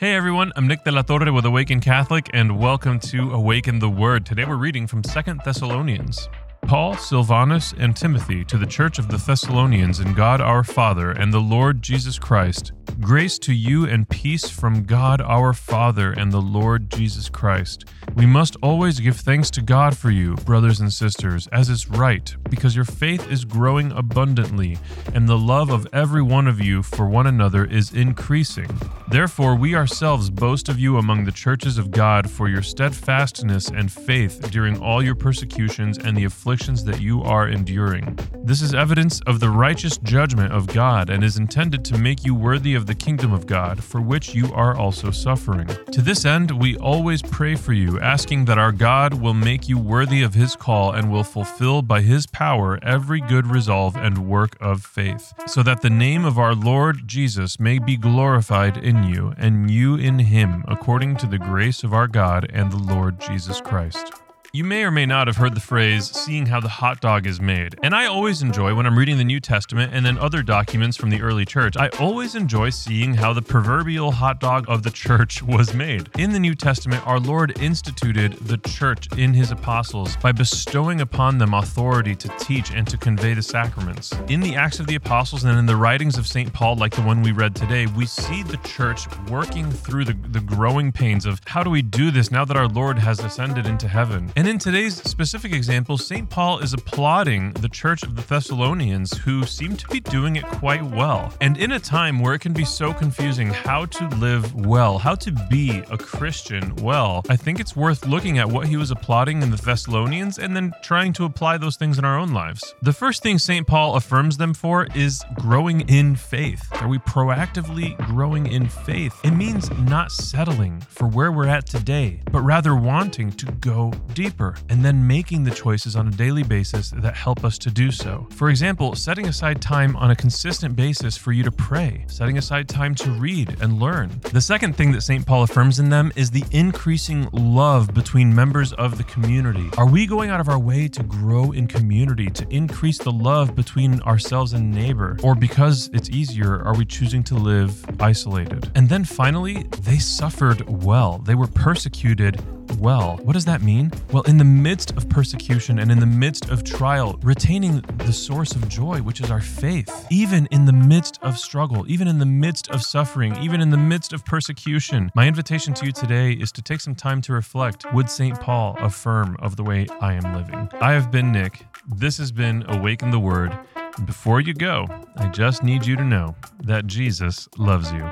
Hey everyone, I'm Nick de la Torre with Awaken Catholic, and welcome to Awaken the Word. Today we're reading from Second Thessalonians. Paul, Silvanus, and Timothy to the Church of the Thessalonians in God our Father and the Lord Jesus Christ. Grace to you and peace from God our Father and the Lord Jesus Christ. We must always give thanks to God for you, brothers and sisters, as is right, because your faith is growing abundantly, and the love of every one of you for one another is increasing. Therefore, we ourselves boast of you among the churches of God for your steadfastness and faith during all your persecutions and the afflictions that you are enduring. This is evidence of the righteous judgment of God and is intended to make you worthy of the kingdom of God, for which you are also suffering. To this end, we always pray for you, asking that our God will make you worthy of his call and will fulfill by his power every good resolve and work of faith, so that the name of our Lord Jesus may be glorified in you, and you in him, according to the grace of our God and the Lord Jesus Christ. You may or may not have heard the phrase, seeing how the hot dog is made. And I always enjoy when I'm reading the New Testament and then other documents from the early church, I always enjoy seeing how the proverbial hot dog of the church was made. In the New Testament, our Lord instituted the church in his apostles by bestowing upon them authority to teach and to convey the sacraments. In the Acts of the Apostles and in the writings of St. Paul, like the one we read today, we see the church working through the, the growing pains of how do we do this now that our Lord has ascended into heaven. And in today's specific example, St. Paul is applauding the church of the Thessalonians who seem to be doing it quite well. And in a time where it can be so confusing how to live well, how to be a Christian well, I think it's worth looking at what he was applauding in the Thessalonians and then trying to apply those things in our own lives. The first thing St. Paul affirms them for is growing in faith. Are we proactively growing in faith? It means not settling for where we're at today, but rather wanting to go deeper and then making the choices on a daily basis that help us to do so. For example, setting aside time on a consistent basis for you to pray, setting aside time to read and learn. The second thing that St. Paul affirms in them is the increasing love between members of the community. Are we going out of our way to grow in community, to increase the love between ourselves and neighbor? Or because it's easier, are we choosing to live isolated? And then finally, they suffered well. They were persecuted well. What does that mean? Well, in the midst of persecution and in the midst of trial, retaining the source of joy, which is our faith, even in the midst of struggle, even in the midst of suffering, even in the midst of persecution. My invitation to you today is to take some time to reflect Would St. Paul affirm of the way I am living? I have been Nick. This has been Awaken the Word. Before you go, I just need you to know that Jesus loves you.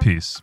Peace.